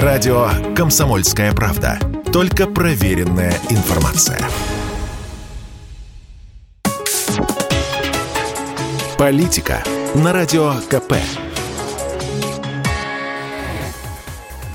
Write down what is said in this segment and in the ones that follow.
Радио «Комсомольская правда». Только проверенная информация. Политика на Радио КП.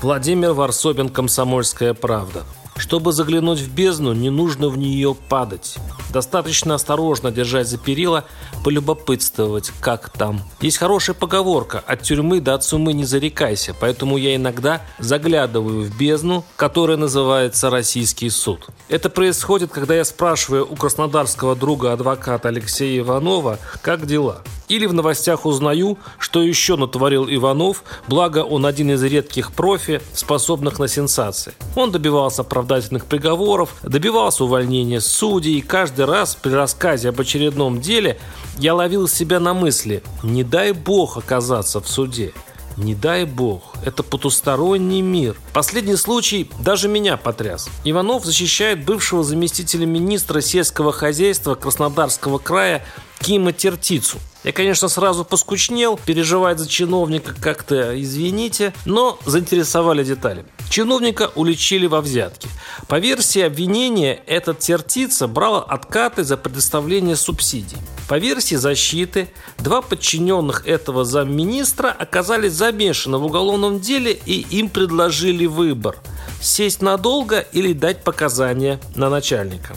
Владимир Варсобин, «Комсомольская правда». Чтобы заглянуть в бездну, не нужно в нее падать. Достаточно осторожно держать за перила, полюбопытствовать, как там. Есть хорошая поговорка «от тюрьмы до отсумы не зарекайся», поэтому я иногда заглядываю в бездну, которая называется «Российский суд». Это происходит, когда я спрашиваю у краснодарского друга адвоката Алексея Иванова, как дела. Или в новостях узнаю, что еще натворил Иванов, благо он один из редких профи, способных на сенсации. Он добивался оправдательных приговоров, добивался увольнения судей, и каждый раз при рассказе об очередном деле я ловил себя на мысли «не дай бог оказаться в суде». Не дай бог, это потусторонний мир. Последний случай даже меня потряс. Иванов защищает бывшего заместителя министра сельского хозяйства Краснодарского края Кима Тертицу. Я, конечно, сразу поскучнел, переживать за чиновника как-то, извините, но заинтересовали детали. Чиновника уличили во взятке. По версии обвинения, этот Тертица брал откаты за предоставление субсидий. По версии защиты, два подчиненных этого замминистра оказались замешаны в уголовном деле и им предложили выбор – сесть надолго или дать показания на начальника.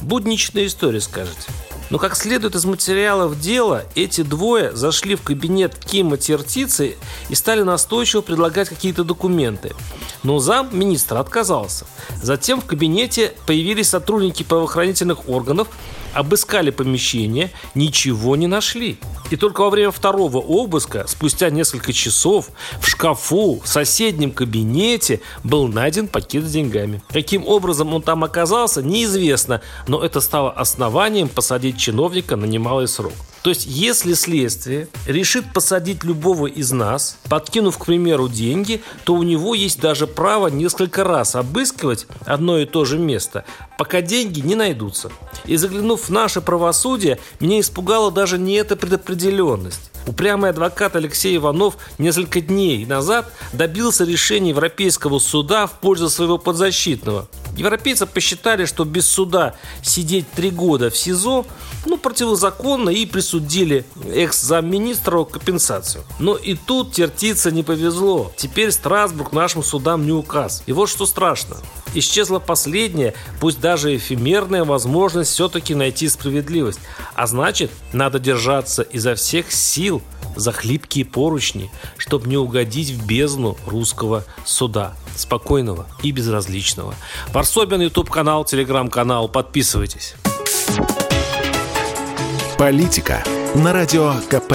Будничная история, скажете. Но, как следует из материалов дела, эти двое зашли в кабинет Кима Тертицы и стали настойчиво предлагать какие-то документы. Но замминистра отказался. Затем в кабинете появились сотрудники правоохранительных органов, обыскали помещение, ничего не нашли. И только во время второго обыска, спустя несколько часов, в шкафу в соседнем кабинете был найден пакет с деньгами. Каким образом он там оказался, неизвестно, но это стало основанием посадить чиновника на немалый срок. То есть, если следствие решит посадить любого из нас, подкинув, к примеру, деньги, то у него есть даже право несколько раз обыскивать одно и то же место, пока деньги не найдутся. И заглянув в наше правосудие, меня испугала даже не эта предопределенность. Упрямый адвокат Алексей Иванов несколько дней назад добился решения Европейского суда в пользу своего подзащитного. Европейцы посчитали, что без суда сидеть три года в СИЗО ну, противозаконно и присудили экс-замминистру компенсацию. Но и тут тертица не повезло. Теперь Страсбург нашим судам не указ. И вот что страшно. Исчезла последняя, пусть даже эфемерная возможность все-таки найти справедливость. А значит, надо держаться изо всех сил за хлипкие поручни, чтобы не угодить в бездну русского суда. Спокойного и безразличного. Варсобин, YouTube-канал, телеграм-канал. Подписывайтесь. Политика на Радио КП.